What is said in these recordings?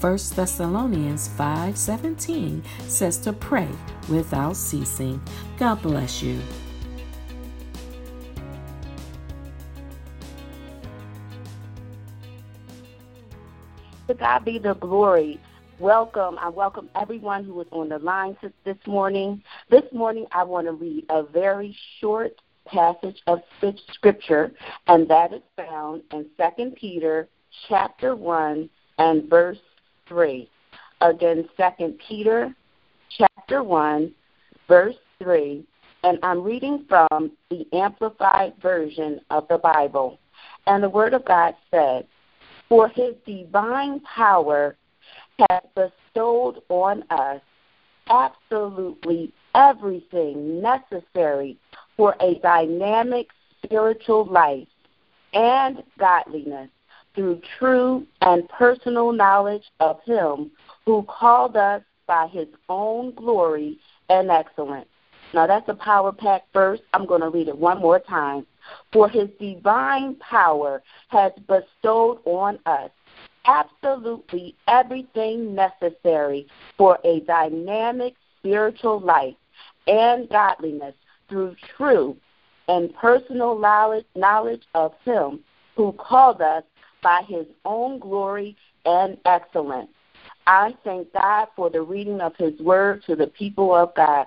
1 Thessalonians 5:17 says to pray without ceasing. God bless you. To God be the glory. Welcome. I welcome everyone who is on the line this morning. This morning, I want to read a very short passage of scripture, and that is found in 2 Peter chapter 1 and verse 3. Again, Second Peter chapter 1, verse 3. And I'm reading from the Amplified Version of the Bible. And the Word of God says, For his divine power has bestowed on us absolutely everything necessary for a dynamic spiritual life and godliness through true and personal knowledge of Him who called us by His own glory and excellence. Now, that's a power pack verse. I'm going to read it one more time. For His divine power has bestowed on us absolutely everything necessary for a dynamic spiritual life and godliness through true and personal knowledge, knowledge of Him who called us by his own glory and excellence. I thank God for the reading of his word to the people of God.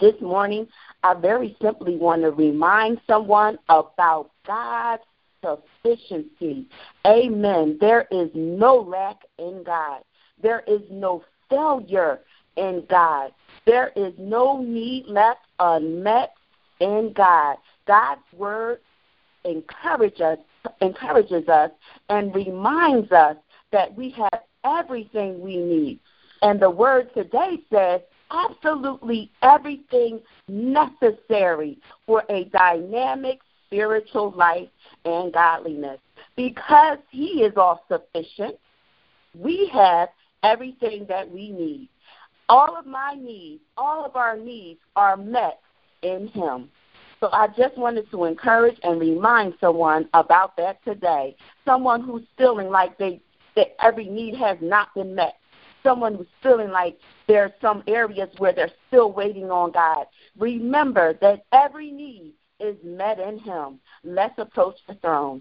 This morning, I very simply want to remind someone about God's sufficiency. Amen. There is no lack in God. There is no failure in God. There is no need left unmet in God. God's word encourages us, encourages us and reminds us that we have everything we need. And the word today says absolutely everything necessary for a dynamic spiritual life and godliness. Because He is all sufficient, we have everything that we need. All of my needs, all of our needs are met in Him. So I just wanted to encourage and remind someone about that today. Someone who's feeling like they that every need has not been met. Someone who's feeling like there are some areas where they're still waiting on God. Remember that every need is met in Him. Let's approach the throne.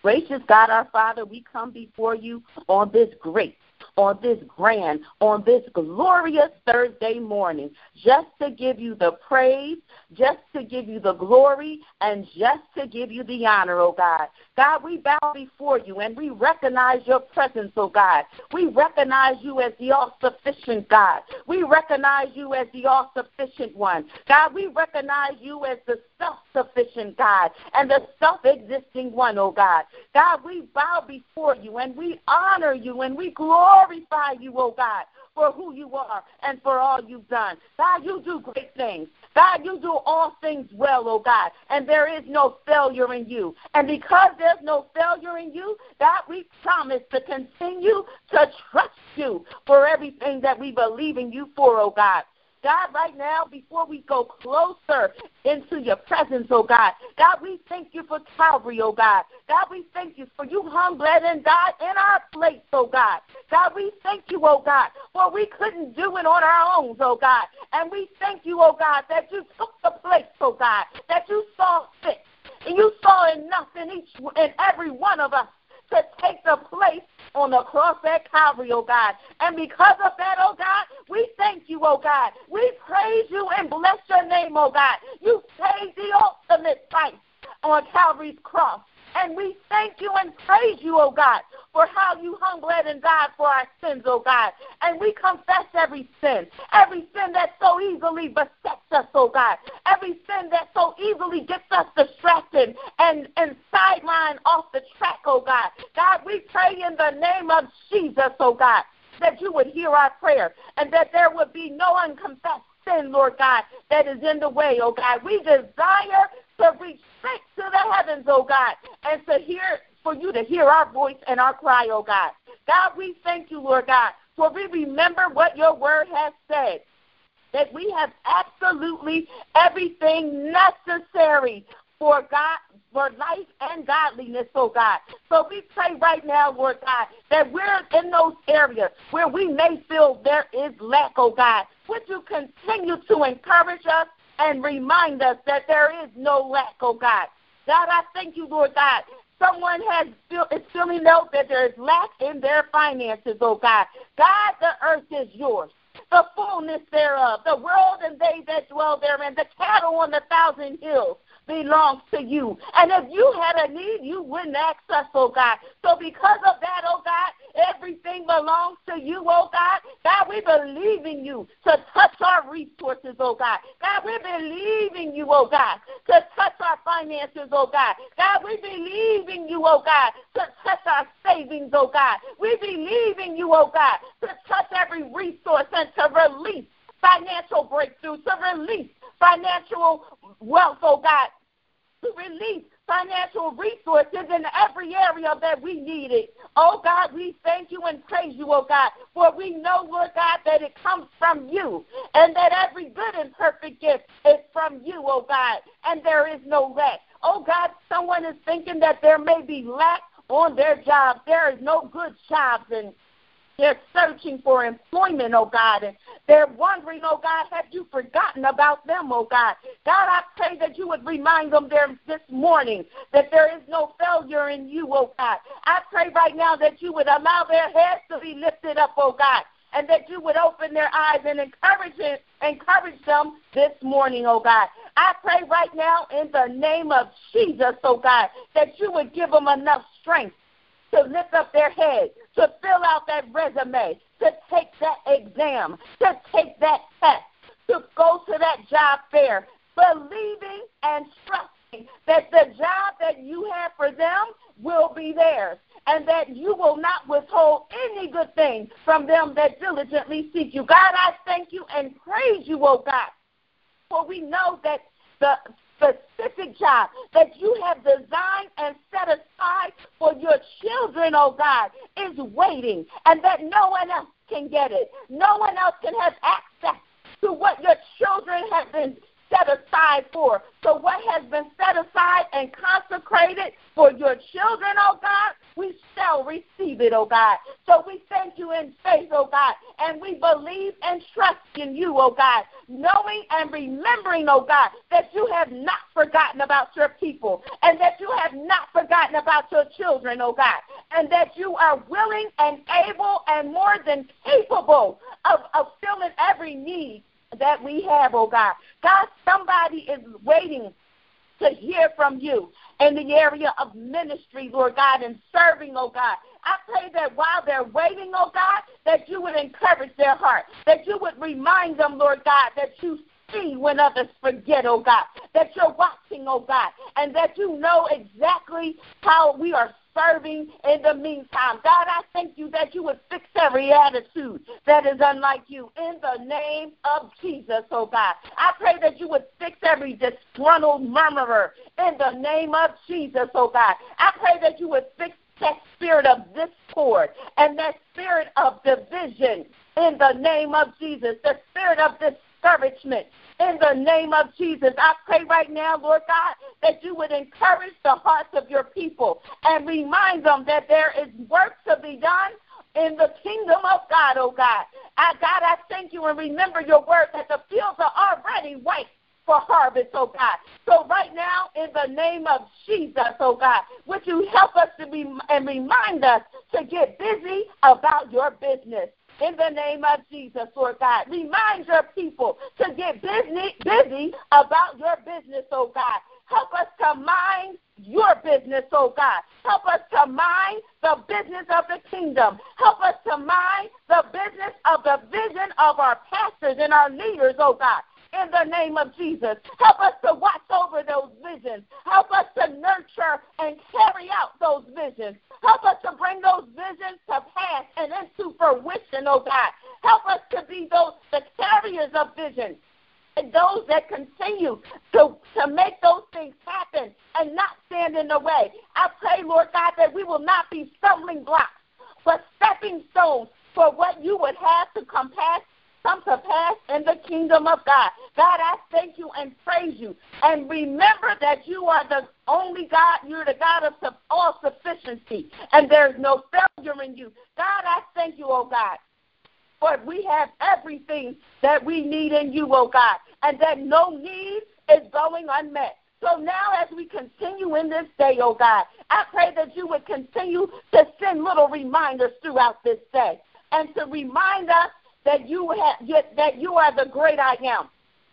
Gracious God our Father, we come before you on this great on this grand, on this glorious Thursday morning, just to give you the praise, just to give you the glory, and just to give you the honor, oh God. God, we bow before you and we recognize your presence, oh God. We recognize you as the all sufficient God. We recognize you as the all sufficient one. God, we recognize you as the self sufficient God and the self existing one, oh God. God, we bow before you and we honor you and we glorify you, oh God, for who you are and for all you've done. God, you do great things. God, you do all things well, oh God, and there is no failure in you. And because there's no failure in you, God, we promise to continue to trust you for everything that we believe in you for, oh God. God, right now, before we go closer into your presence, oh God, God, we thank you for Calvary, oh God. God, we thank you for you hung, bled, and died in our place, oh God. God, we thank you, oh God, for we couldn't do it on our own, oh God. And we thank you, oh God, that you took the place, oh God, that you saw fit. And you saw enough in each and every one of us to take the place on the cross at Calvary, oh God. And because of that, oh God, we thank you, oh God. We praise you and bless your name, oh God. You paid the ultimate price on Calvary's cross. And we thank you and praise you, oh God, for how you hung, bled, and died for our sins, oh God. And we confess every sin, every sin that so easily besets us, oh God, every sin that so easily gets us distracted and, and sidelined off the track, oh God. God, we pray in the name of Jesus, oh God, that you would hear our prayer and that there would be no unconfessed sin, Lord God, that is in the way, oh God. We desire to reach straight to the heavens, oh God, and to hear for you to hear our voice and our cry, oh God. God, we thank you, Lord God, for we remember what your word has said. That we have absolutely everything necessary for God for life and godliness, oh God. So we pray right now, Lord God, that we're in those areas where we may feel there is lack, oh God. Would you continue to encourage us and remind us that there is no lack, oh God. God, I thank you, Lord God. Someone has feel, is feeling out that there is lack in their finances, oh God. God, the earth is yours the fullness thereof, the world and they that dwell therein, the cattle on the thousand hills belongs to you. And if you had a need, you wouldn't us, oh God. So because of that, oh God, everything belongs to you, oh God. God, we believe in you to touch our resources, oh God. God, we believe in you, oh God, to touch our finances, oh God. God, we believe in you, oh God, to touch our savings, oh God. We believe in you, oh God, to touch every resource and to release financial breakthrough, to release financial wealth, oh God, to release financial resources in every area that we need it. Oh God, we thank you and praise you, oh God, for we know, Lord God, that it comes from you and that every good and perfect gift is from you, oh God, and there is no lack. Oh God, someone is thinking that there may be lack on their job. There is no good jobs and they're searching for employment, oh God, and they're wondering, oh God, have you forgotten about them, oh God? God, I pray that you would remind them there this morning that there is no failure in you, oh God. I pray right now that you would allow their heads to be lifted up, oh God, and that you would open their eyes and encourage it, encourage them this morning, oh God. I pray right now in the name of Jesus, oh God, that you would give them enough strength to lift up their head, to fill out that resume, to take that exam, to take that test, to go to that job fair, believing and trusting that the job that you have for them will be theirs and that you will not withhold any good thing from them that diligently seek you. God, I thank you and praise you, oh God. For we know that the specific job that you have designed and set aside for your children, oh God, is waiting and that no one else can get it. No one else can have access to what your children have been set aside for. So, what has been set aside and consecrated for your children, oh God, we shall receive it, oh God. So, we thank you in faith, oh God, and we believe and trust in you, oh God, knowing and remembering, oh God, that you have not forgotten about your people and that you have not forgotten about your children, oh God, and that you are willing and able and more than capable of, of filling every need that we have, oh God. God, somebody is waiting to hear from you in the area of ministry, Lord God, and serving, oh God. I pray that while they're waiting, oh God, that you would encourage their heart, that you would remind them, Lord God, that you see when others forget, oh God, that you're watching, oh God, and that you know exactly how we are serving in the meantime. God, I thank you that you would fix every attitude that is unlike you in the name of Jesus, oh God. I pray that you would fix every disgruntled murmurer in the name of Jesus, oh God. I pray that you would fix that spirit of discord and that spirit of division in the name of Jesus, the spirit of discouragement in the name of Jesus. I pray right now, Lord God, that you would encourage the hearts of your people and remind them that there is work to be done in the kingdom of God, oh God. I, God, I thank you and remember your word that the fields are already white for harvest, oh God. So right now, in the name of Jesus, oh God, would you help us to be and remind us to get busy about your business in the name of Jesus, Lord God. Remind your people to get busy, busy about your business, oh God. Help us to mind your business, oh God. Help us to mind the business of the kingdom. Help us to mind the business of the vision of our pastors and our leaders, oh God in the name of Jesus. Help us to watch over those visions. Help us to nurture and carry out those visions. Help us to bring those visions to pass and into fruition, oh God. Help us to be those the carriers of vision and those that continue to, to make those things happen and not stand in the way. I pray, Lord God, that we will not be stumbling blocks, but stepping stones for what you would have to come past come to pass in the kingdom of God. God, I thank you and praise you. And remember that you are the only God, you're the God of all sufficiency, and there's no failure in you. God, I thank you, oh God. For we have everything that we need in you, oh God, and that no need is going unmet. So now, as we continue in this day, oh God, I pray that you would continue to send little reminders throughout this day and to remind us that you have that you are the great I am,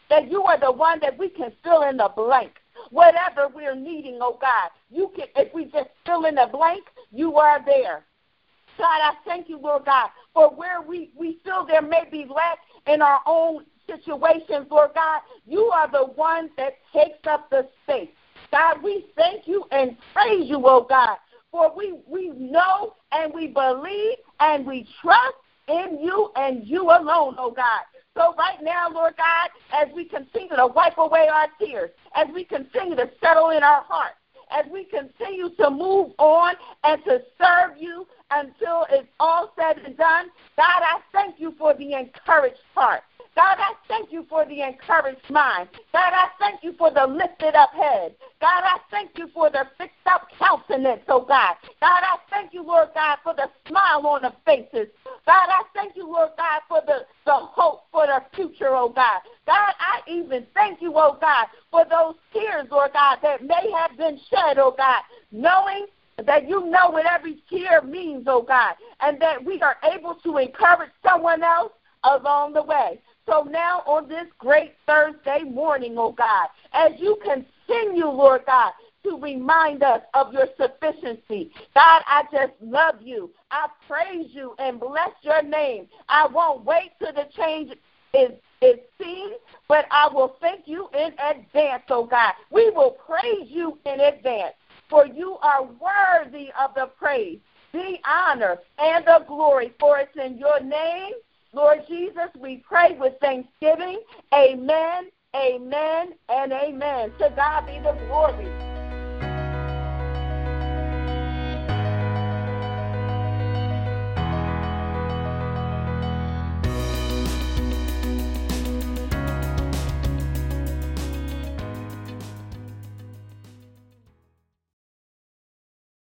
that you are the one that we can fill in the blank. Whatever we're needing, oh God, you can if we just fill in the blank, you are there. God, I thank you, Lord God, for where we, we feel there may be lack in our own situations, Lord God, you are the one that takes up the space. God, we thank you and praise you, oh God, for we, we know and we believe and we trust in you and you alone, oh God. So right now, Lord God, as we continue to wipe away our tears, as we continue to settle in our hearts, as we continue to move on and to serve you until it's all said and done, God, I thank you for the encouraged heart. God, I thank you for the encouraged mind. God, I thank you for the lifted up head. God, I thank you for the fixed up countenance, oh God. God, I thank you, Lord God, for the smile on the faces. God, I thank you, Lord God, for the, the hope for the future, oh God. God, I even thank you, oh God, for those tears, Lord God, that may have been shed, oh God, knowing that you know what every tear means, oh God, and that we are able to encourage someone else along the way. So now on this great Thursday morning, oh God, as you continue, Lord God, to remind us of your sufficiency. God, I just love you. I praise you and bless your name. I won't wait till the change is is seen, but I will thank you in advance, oh God. We will praise you in advance, for you are worthy of the praise, the honor, and the glory, for it's in your name Lord Jesus, we pray with thanksgiving. Amen, amen, and amen. To God be the glory.